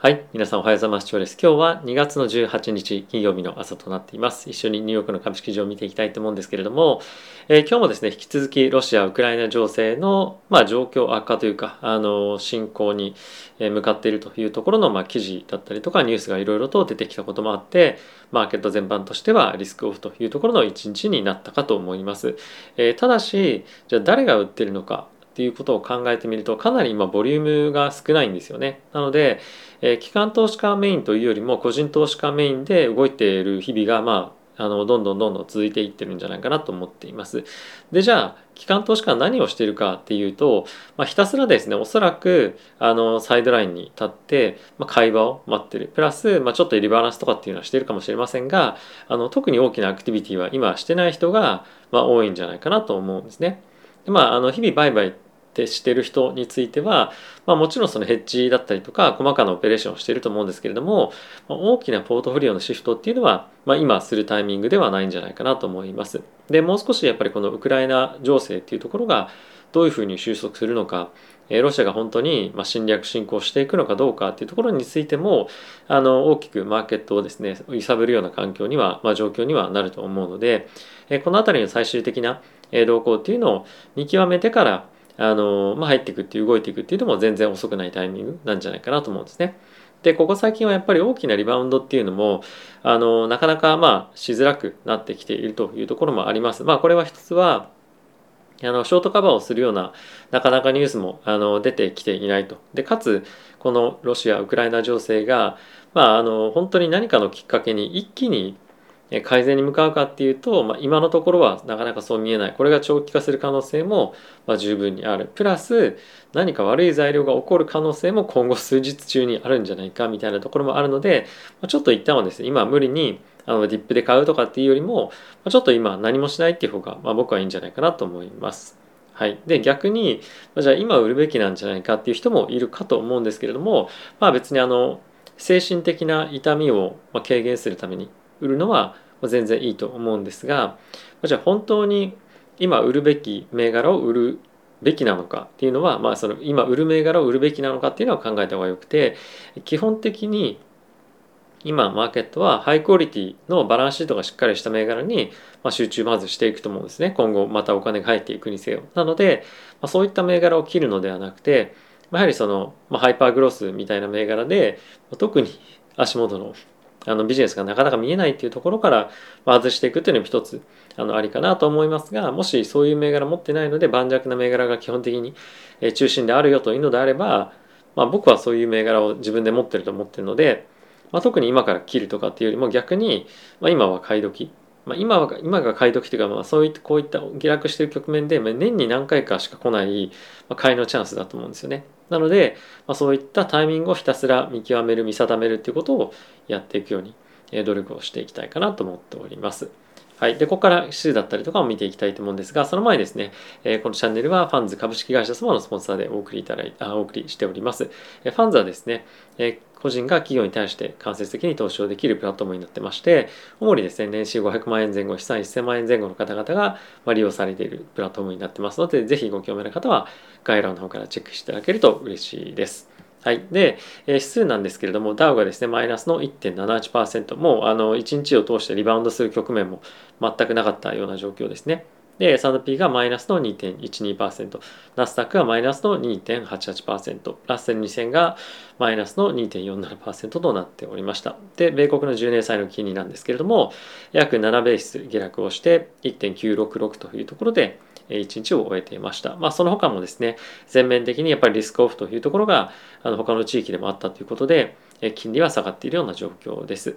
はい。皆さんおはようございます。今日は2月の18日金曜日の朝となっています。一緒にニューヨークの株式市場を見ていきたいと思うんですけれども、えー、今日もですね、引き続きロシア・ウクライナ情勢の、まあ、状況悪化というか、あの、進行に向かっているというところの、まあ、記事だったりとかニュースがいろいろと出てきたこともあって、マーケット全般としてはリスクオフというところの一日になったかと思います。えー、ただし、じゃあ誰が売ってるのかっていうことを考えてみるとかなり今ボリュームが少ないんですよね。なので、えー、機関投資家メインというよりも個人投資家メインで動いている日々がまああのどんどんどんどん続いていってるんじゃないかなと思っています。でじゃあ機関投資家は何をしているかっていうと、まあ、ひたすらですねおそらくあのサイドラインに立って、まあ、会話を待ってるプラス、まあ、ちょっとリバランスとかっていうのはしてるかもしれませんがあの特に大きなアクティビティは今してない人が、ま、多いんじゃないかなと思うんですね。でまあ、あの日々売買ってしてる人については、まあ、もちろんそのヘッジだったりとか細かなオペレーションをしていると思うんですけれども、まあ、大きなポートフォリオのシフトっていうのは、まあ、今するタイミングではないんじゃないかなと思います。でもう少しやっぱりこのウクライナ情勢っていうところがどういうふうに収束するのかロシアが本当に侵略侵攻していくのかどうかっていうところについてもあの大きくマーケットをですね揺さぶるような環境には、まあ、状況にはなると思うのでこの辺りの最終的な動向っていうのを見極めてからあの、まあ、入っていくっていう動いていくっていうのも全然遅くないタイミングなんじゃないかなと思うんですね。でここ最近はやっぱり大きなリバウンドっていうのもあのなかなかまあしづらくなってきているというところもあります。まあこれは一つはあのショートカバーをするようななかなかニュースもあの出てきていないと。でかつこのロシア・ウクライナ情勢が、まあ、あの本当に何かのきっかけに一気に改善に向かうかっていうと、まあ、今のところはなかなかそう見えない。これが長期化する可能性もまあ十分にある。プラス何か悪い材料が起こる可能性も今後数日中にあるんじゃないかみたいなところもあるので、まあ、ちょっと一旦はですね今無理にあのディップで買うとかっていうよりも、まあ、ちょっと今何もしないっていう方が、まあ、僕はいいんじゃないかなと思います。はい、で逆にまじゃあ今売るべきなんじゃないかっていう人もいるかと思うんですけれどもまあ別にあの精神的な痛みを軽減するために売るのは全然いいと思うんですがじゃあ本当に今売るべき銘柄を売るべきなのかっていうのは、まあ、その今売る銘柄を売るべきなのかっていうのは考えた方がよくて基本的に今マーケットはハイクオリティのバランスシートがしっかりした銘柄にま集中まずしていくと思うんですね。今後またお金が入っていくにせよ。なのでまそういった銘柄を切るのではなくてやはりそのまハイパーグロスみたいな銘柄で特に足元のあのビジネスがなかなか見えないっていうところから外していくっていうのも一つあのありかなと思いますがもしそういう銘柄持ってないので盤石な銘柄が基本的に中心であるよというのであれば、まあ、僕はそういう銘柄を自分で持ってると思ってるので、まあ、特に今から切るとかっていうよりも逆に、まあ、今は買い時まあ、今は今が買い時というか、まあ、そういったこういった下落してる局面で、まあ、年に何回かしか来ない、まあ、買いのチャンスだと思うんですよね。なので、まあ、そういったタイミングをひたすら見極める見定めるっていうことをやっていくように努力をしていきたいかなと思っております。はい。で、ここから指数だったりとかを見ていきたいと思うんですが、その前にですね、えー、このチャンネルはファンズ株式会社様のスポンサーでお送りいただいあお送りしております。えー、ファンズはですね、えー、個人が企業に対して間接的に投資をできるプラットフォームになってまして、主にですね、年収500万円前後、資産1000万円前後の方々が利用されているプラットフォームになってますので、ぜひご興味のある方は概要欄の方からチェックしていただけると嬉しいです。はい。で、え指数なんですけれども、ダウがですね、マイナスの1.78%、もうあの1日を通してリバウンドする局面も全くなかったような状況ですね。で、S&P がマイナスの2.12%、ナスダックがマイナスの2.88%、ラッセル2000がマイナスの2.47%となっておりました。で、米国の10年債の金利なんですけれども、約7ベース下落をして1.966というところで、一日を終えていました。まあ、その他もですね、全面的にやっぱりリスクオフというところがあの他の地域でもあったということで、金利は下がっているような状況です。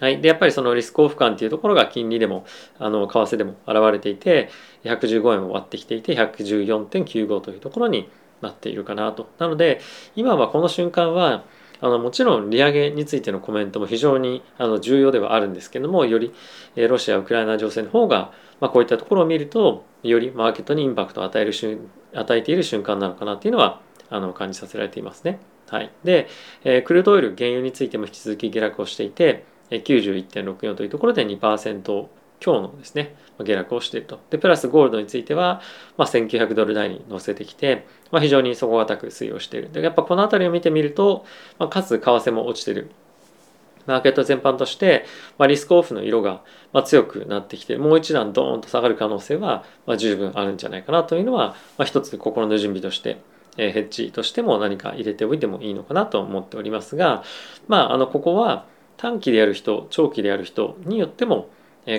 はい。で、やっぱりそのリスクオフ感っていうところが金利でも、あの、為替でも現れていて、115円を割ってきていて、114.95というところになっているかなと。なので、今はこの瞬間は、あのもちろん利上げについてのコメントも非常にあの重要ではあるんですけどもよりロシア・ウクライナ情勢の方が、まあ、こういったところを見るとよりマーケットにインパクトを与える与えている瞬間なのかなっていうのはあの感じさせられていますね。はい、で、えー、クルードオイル原油についても引き続き下落をしていて91.64というところで2%強のですね下落をしていると。でプラスゴールドについては、まあ、1900ドル台に乗せてきてまあ、非常に底堅く推移をしているでやっぱこの辺りを見てみると、まあ、かつ為替も落ちてるマーケット全般として、まあ、リスクオフの色が、まあ、強くなってきてもう一段ドーンと下がる可能性は、まあ、十分あるんじゃないかなというのは、まあ、一つ心の準備として、えー、ヘッジとしても何か入れておいてもいいのかなと思っておりますが、まあ、あのここは短期でやる人長期でやる人によっても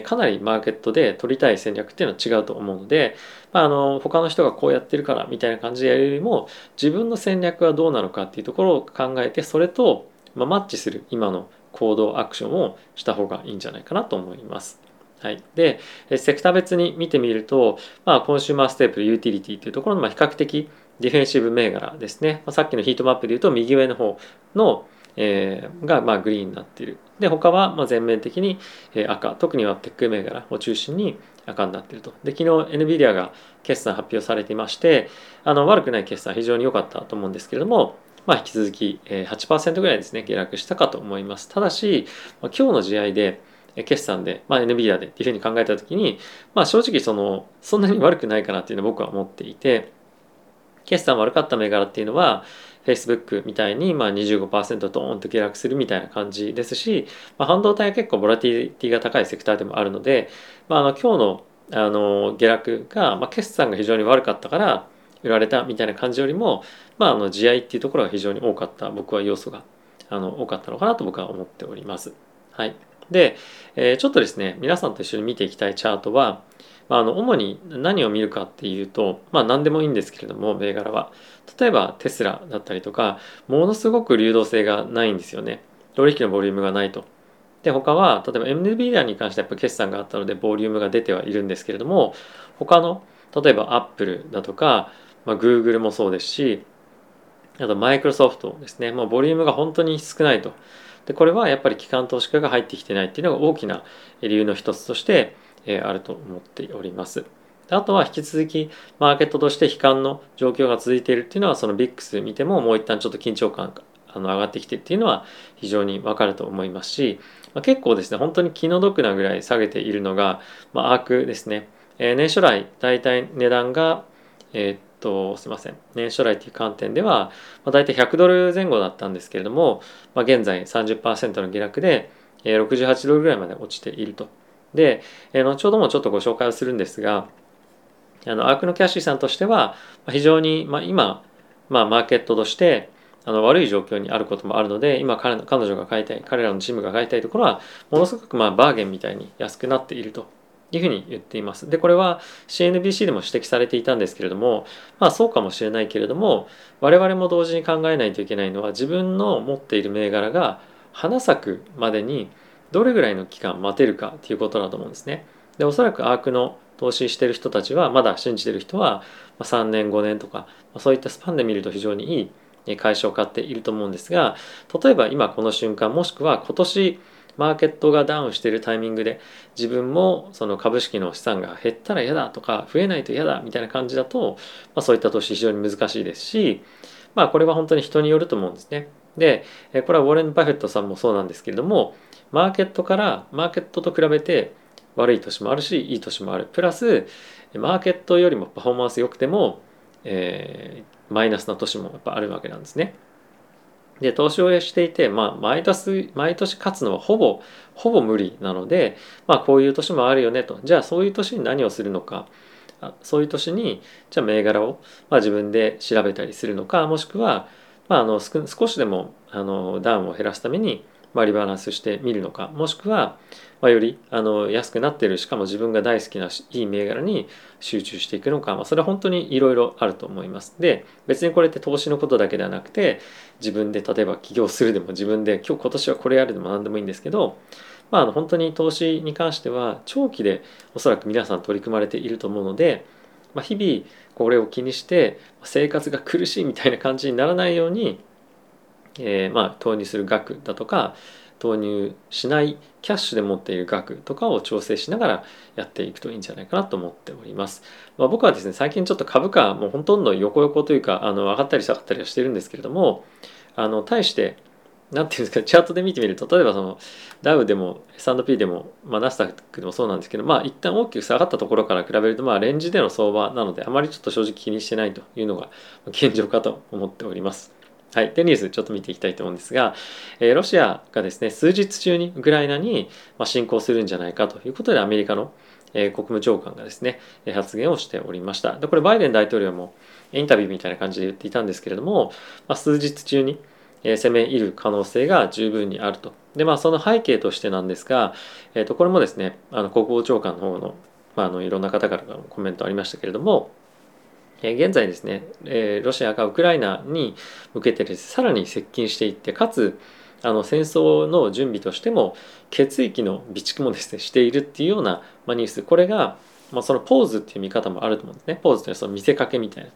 かなりマーケットで取りたい戦略っていうのは違うと思うので、まあ、あの他の人がこうやってるからみたいな感じでやるよりも自分の戦略はどうなのかっていうところを考えてそれと、まマッチする今の行動アクションをした方がいいんじゃないかなと思います。はい、でセクター別に見てみると、まあ、 consumer staple utility というところの比較的ディフェンシブ銘柄ですね、まあ、さっきのヒートマップでいうと右上の方のえー、がまあグリーンになっている。で、他はまあ全面的に赤、特にはテック銘柄を中心に赤になっていると。で、昨日 NVIDIA が決算発表されていまして、あの悪くない決算非常に良かったと思うんですけれども、まあ、引き続き8%ぐらいですね、下落したかと思います。ただし、今日の試合で、決算で、まあ、NVIDIA でっていうふうに考えたときに、まあ、正直その、そんなに悪くないかなっていうのを僕は思っていて、決算悪かった銘柄っていうのは、Facebook みたいにまあ25%ドーンと下落するみたいな感じですし、まあ、半導体は結構ボラティティが高いセクターでもあるので、まあ、あの今日のあの下落が、まあ、決算が非常に悪かったから売られたみたいな感じよりも、まあ、あの地合いっていうところが非常に多かった僕は要素があの多かったのかなと僕は思っております。はい、で、えー、ちょっとですね皆さんと一緒に見ていきたいチャートはまあ、あの主に何を見るかっていうと、まあ、何でもいいんですけれども銘柄は例えばテスラだったりとかものすごく流動性がないんですよね取引のボリュームがないと。で他は例えば NVIDIA に関してはやっぱ決算があったのでボリュームが出てはいるんですけれども他の例えば Apple だとか、まあ、Google もそうですしあとマイクロソフトですね、まあ、ボリュームが本当に少ないと。でこれはやっぱり機関投資家が入ってきてないっていうのが大きな理由の一つとしてえあると思っております。あとは引き続きマーケットとして悲観の状況が続いているっていうのはその VIX 見てももう一旦ちょっと緊張感があの上がってきてっていうのは非常にわかると思いますし、まあ、結構ですね本当に気の毒なぐらい下げているのが、まあ、アークですね、えー、年初来大体値段がえー、っとすいません年初来っていう観点では、まあ、大体100ドル前後だったんですけれども、まあ、現在30%の下落で、えー、68ドルぐらいまで落ちていると。で、えー、後ほどもちょっとご紹介をするんですがあのアークのキャッシーさんとしては非常に、まあ、今、まあ、マーケットとしてあの悪い状況にあることもあるので今彼彼女が買いたい彼らのチームが買いたいところはものすごくまあバーゲンみたいに安くなっているというふうに言っています。でこれは CNBC でも指摘されていたんですけれどもまあそうかもしれないけれども我々も同時に考えないといけないのは自分の持っている銘柄が花咲くまでにどれぐらいの期間待てるかっていうことだと思うんですね。でおそらくアークの投資してる人たちはまだ信じてる人は3年5年とかそういったスパンで見ると非常にいい会社を買っていると思うんですが例えば今この瞬間もしくは今年マーケットがダウンしてるタイミングで自分もその株式の資産が減ったら嫌だとか増えないと嫌だみたいな感じだと、まあ、そういった投資非常に難しいですしまあこれは本当に人によると思うんですね。でこれはウォーレン・バフェットさんもそうなんですけれどもマーケットからマーケットと比べて悪い年もあるしいい年もある。プラスマーケットよりもパフォーマンス良くても、えー、マイナスな年もやっぱあるわけなんですね。で投資をしていて、まあ、毎年毎年勝つのはほぼほぼ無理なので、まあ、こういう年もあるよねと。じゃあそういう年に何をするのか。そういう年にじゃあ銘柄を、まあ、自分で調べたりするのかもしくは、まあ、あの少しでもあのダウンを減らすためにまあ、リバランスしてみるのかもしくは、まあ、よりあの安くなっているしかも自分が大好きないい銘柄に集中していくのか、まあ、それは本当にいろいろあると思います。で別にこれって投資のことだけではなくて自分で例えば起業するでも自分で今日今年はこれやるでも何でもいいんですけど、まあ、あの本当に投資に関しては長期でおそらく皆さん取り組まれていると思うので、まあ、日々これを気にして生活が苦しいみたいな感じにならないようにえー、まあ、投入する額だとか投入しないキャッシュで持っている額とかを調整しながらやっていくといいんじゃないかなと思っております。まあ、僕はですね最近ちょっと株価もうほとんど横横というかあの上がったり下がったりはしてるんですけれどもあの対してなんていうんですかチャートで見てみると例えばそのダウでも S&P でも、まあ、ナスダックでもそうなんですけどまあ一旦大きく下がったところから比べるとまあレンジでの相場なのであまりちょっと正直気にしてないというのが現状かと思っております。はい、でニュースちょっと見ていきたいと思うんですが、えー、ロシアがですね数日中にウクライナに、まあ、侵攻するんじゃないかということでアメリカの、えー、国務長官がですね発言をしておりましたでこれバイデン大統領もインタビューみたいな感じで言っていたんですけれども、まあ、数日中に攻め入る可能性が十分にあると。でまあその背景としてなんですが、えー、とこれもですねあの国防長官の方の,、まあ、あのいろんな方からのコメントありましたけれども、え、現在ですね、え、ロシアがウクライナに向けてです、さらに接近していってかつあの戦争の準備としても血液の備蓄もですねしているっていうような、まあ、ニュースこれが、まあ、そのポーズっていう見方もあると思うんですねポーズというのはその見せかけみたいな。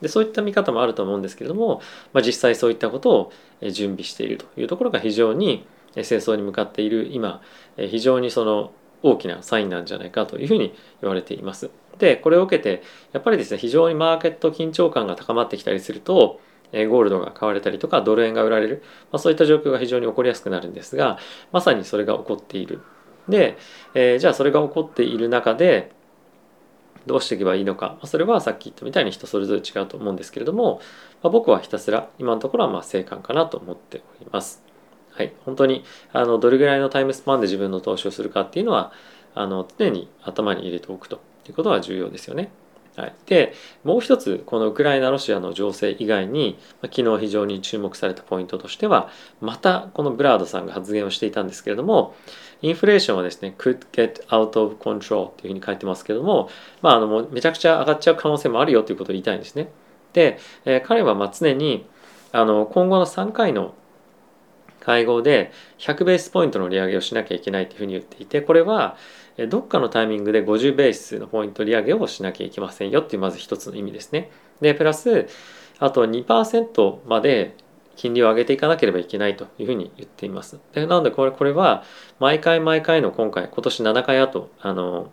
でそういった見方もあると思うんですけれども、まあ、実際そういったことを準備しているというところが非常に戦争に向かっている今非常にその大きなサインなんじゃないかというふうに言われています。でこれを受けてやっぱりですね非常にマーケット緊張感が高まってきたりするとゴールドが買われたりとかドル円が売られる、まあ、そういった状況が非常に起こりやすくなるんですがまさにそれが起こっている。で、えー、じゃあそれが起こっている中でどうしていけばいいのか、それはさっき言ったみたいに人それぞれ違うと思うんですけれども、まあ、僕はひたすら今のところはまあ正観かなと思っております。はい、本当にあのどれぐらいのタイムスパンで自分の投資をするかっていうのはあの常に頭に入れておくということは重要ですよね。はい、でもう一つこのウクライナ・ロシアの情勢以外に、ま、昨日非常に注目されたポイントとしてはまたこのブラードさんが発言をしていたんですけれどもインフレーションはですね could get out of control というふうに書いてますけども、まあ、あのもうめちゃくちゃ上がっちゃう可能性もあるよということを言いたいんですね。で、えー、彼はま常にあの今後の3回の会合で100ベースポイントの利上げをしなきゃいけないというふうに言っていてこれはどっかのタイミングで50ベースのポイント利上げをしなきゃいけませんよっていうまず一つの意味ですね。でプラスあと2%まで金利を上げていかなければいけないというふうに言っています。でなのでこれこれは毎回毎回の今回今年7回後あの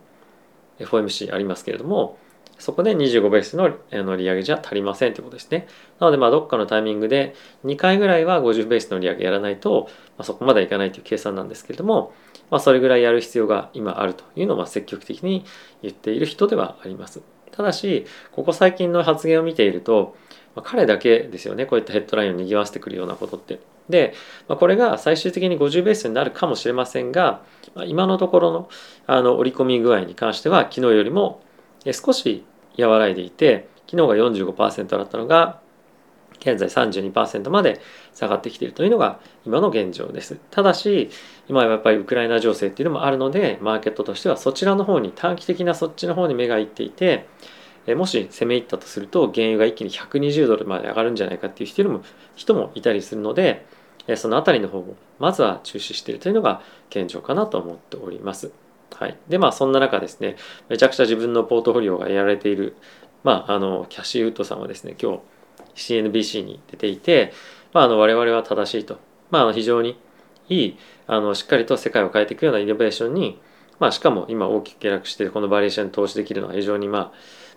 FOMC ありますけれどもそこで25ベースのの利上げじゃ足りませんということですね。なのでまあどっかのタイミングで2回ぐらいは50ベースの利上げやらないと、まあ、そこまではいかないという計算なんですけれども、まあ、それぐらいやる必要が今あるというのを積極的に言っている人ではあります。ただしここ最近の発言を見ているとまあ、彼だけですよねこういったヘッドラインを賑わせてくるようなことって。で、まあ、これが最終的に50ベースになるかもしれませんが、まあ、今のところのあの織り込み具合に関しては昨日よりも少し和らいでいて昨日が45%だったのが現在32%まで下がってきているというのが今の現状です。ただし今はやっぱりウクライナ情勢っていうのもあるのでマーケットとしてはそちらの方に短期的なそっちの方に目がいっていてもし攻め入ったとすると原油が一気に120ドルまで上がるんじゃないかっていう人も人もいたりするのでその辺りの方もまずは注視しているというのが現状かなと思っております。はい、でまあそんな中ですねめちゃくちゃ自分のポートフォリオがやられている、まあ、あのキャシーウッドさんはですね今日 CNBC に出ていて、まあ、あの我々は正しいと、まあ、あの非常にいいあのしっかりと世界を変えていくようなイノベーションに、まあ、しかも今大きく下落しているこのバリエーションに投資できるのは非常にまあ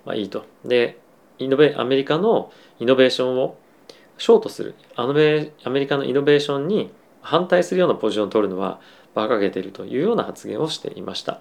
まあ、いいと。でイノベアメリカのイノベーションをショートするアメリカのイノベーションに反対するようなポジションを取るのは馬鹿げているというような発言をしていました。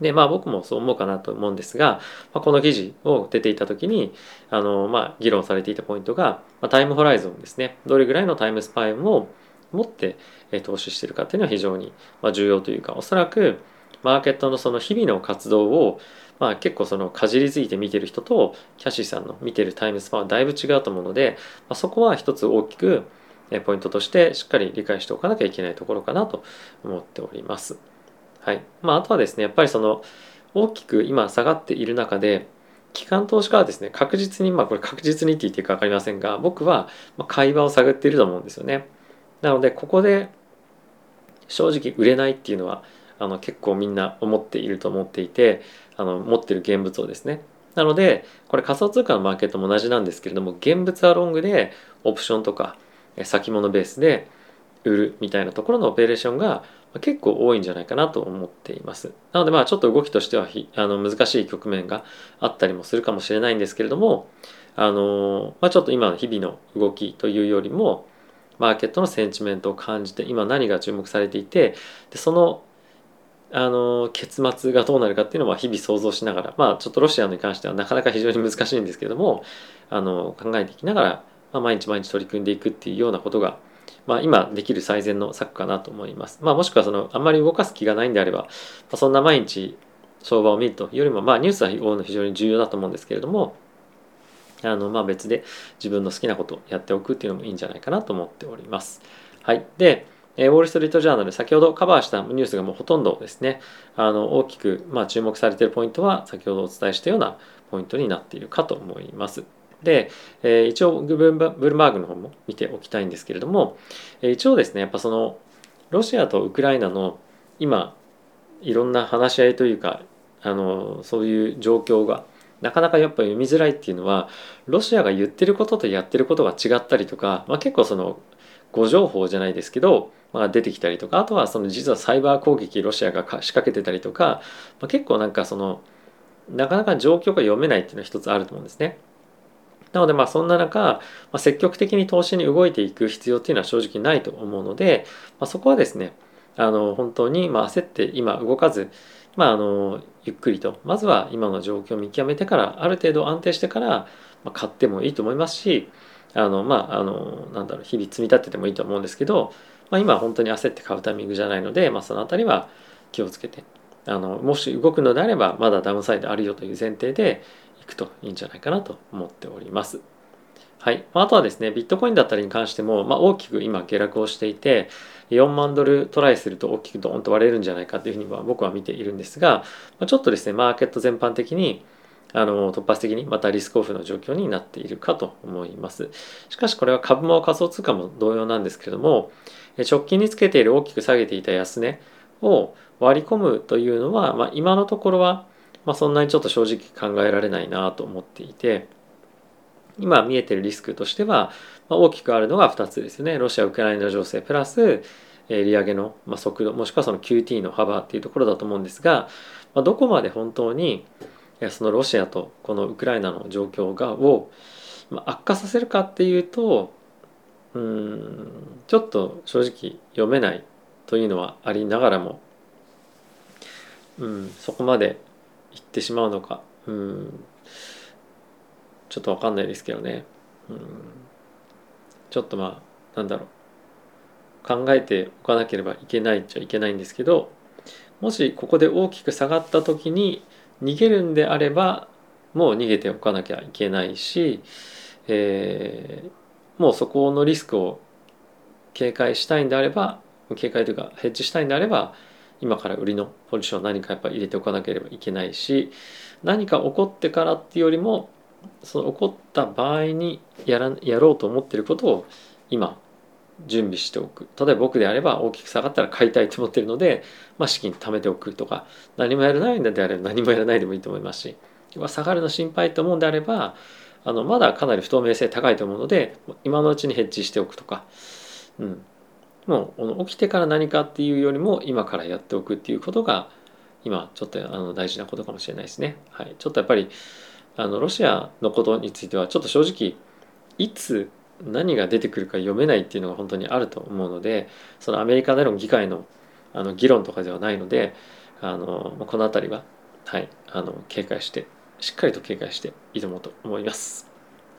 でまあ僕もそう思うかなと思うんですが、まあ、この記事を出ていた時にあの、まあ、議論されていたポイントが、まあ、タイムホライゾンですねどれぐらいのタイムスパインを持って投資しているかっていうのは非常に重要というかおそらくマーケットのその日々の活動をまあ、結構そのかじりついて見てる人とキャシーさんの見てるタイムスパンはだいぶ違うと思うので、まあ、そこは一つ大きくポイントとしてしっかり理解しておかなきゃいけないところかなと思っております。はいまあ、あとはですねやっぱりその大きく今下がっている中で機関投資家はですね確実にまあこれ確実にって言っていいか分かりませんが僕は買い場を探っていると思うんですよね。なのでここで正直売れないっていうのはあの結構みんな思っていると思っていてあの持ってる現物をですねなのでこれ仮想通貨のマーケットも同じなんですけれども現物はロングでオプションとか先物ベースで売るみたいなところのオペレーションが結構多いんじゃないかなと思っています。なのでまあちょっと動きとしてはあの難しい局面があったりもするかもしれないんですけれどもあの、まあ、ちょっと今の日々の動きというよりもマーケットのセンチメントを感じて今何が注目されていてでそのあの結末がどうなるかっていうのは日々想像しながらまあちょっとロシアに関してはなかなか非常に難しいんですけどもあの考えていきながら、まあ、毎日毎日取り組んでいくっていうようなことが、まあ、今できる最善の策かなと思います。まあ、もしくはそのあんまり動かす気がないんであれば、まあ、そんな毎日相場を見るというよりも、まあ、ニュースは非常に重要だと思うんですけれどもあのまあ別で自分の好きなことをやっておくっていうのもいいんじゃないかなと思っております。はい。で、えー、ウォール・ストリート・ジャーナル、先ほどカバーしたニュースがもうほとんどですね、あの大きく、まあ、注目されているポイントは、先ほどお伝えしたようなポイントになっているかと思います。で、えー、一応ブルーバーグの方も見ておきたいんですけれども、えー、一応ですね、やっぱその、ロシアとウクライナの今、いろんな話し合いというか、あのそういう状況がなかなかやっぱ読みづらいっていうのはロシアが言ってることとやってることが違ったりとか、まあ、結構その誤情報じゃないですけど、まあ、出てきたりとかあとはその実はサイバー攻撃ロシアが仕掛けてたりとか、まあ、結構なんかそのなかなか状況が読めないっていうのは一つあると思うんですね。なのでまあそんな中、まあ、積極的に投資に動いていく必要っていうのは正直ないと思うので、まあ、そこはですねあの本当にま焦って今動かず、まあ、あのゆっくりとまずは今の状況を見極めてからある程度安定してから、買ってもいいと思いますしあのまああのなんだろう日々積み立ててもいいと思うんですけど、まあ、今は本当に焦って買うタイミングじゃないので、まあ、その辺りは気をつけてあのもし動くのであればまだダウンサイドあるよという前提でいくといいんじゃないかなと思っております。はい、あとはですねビットコインだったりに関しても、まあ、大きく今下落をしていて4万ドルトライすると大きくドーンと割れるんじゃないかというふうには僕は見ているんですが、まあ、ちょっとですねマーケット全般的にあの突発的にまたリスクオフの状況になっているかと思います。しかしこれは株も仮想通貨も同様なんですけれども直近につけている大きく下げていた安値を割り込むというのは、まあ、今のところは、まあ、そんなにちょっと正直考えられないなと思っていて今見えてるリスクとしては、まあ、大きくあるのが2つですね。ロシア・ウクライナ情勢プラス利上げの速度もしくはその QT の幅っていうところだと思うんですが、まあ、どこまで本当にそのロシアとこのウクライナの状況がを悪化させるかっていうとうんちょっと正直読めないというのはありながらも、うん、そこまでいってしまうのか、うん、ちょっと分かんないですけどね、うん、ちょっとまあなんだろう。考えておかなければいけないっちゃいけないんですけどもしここで大きく下がった時に逃げるんであればもう逃げておかなきゃいけないし、えー、もうそこのリスクを警戒したいんであれば警戒というかヘッジしたいんであれば今から売りのポジション何かやっぱ入れておかなければいけないし何か起こってからっていうよりもその起こった場合にやらやろうと思ってることを今準備しておく。例えば僕であれば大きく下がったら買いたいと思ってるので、まあ、資金貯めておくとか何もやらないんであれば何もやらないでもいいと思いますし下がるの心配と思うんであればあのまだかなり不透明性高いと思うので今のうちにヘッジしておくとか、うん、もう起きてから何かっていうよりも今からやっておくっていうことが今ちょっとあの大事なことかもしれないですね。はい、ちょっとやっぱりあのロシアのことについてはちょっと正直いつ何が出てくるか読めないっていうのが本当にあると思うのでそのアメリカでの議会のあの議論とかではないのであのこの辺りは、はい、あの警戒してしっかりと警戒して挑もうと思います。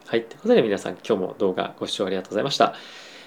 はい、ということで皆さん今日も動画ご視聴ありがとうございました。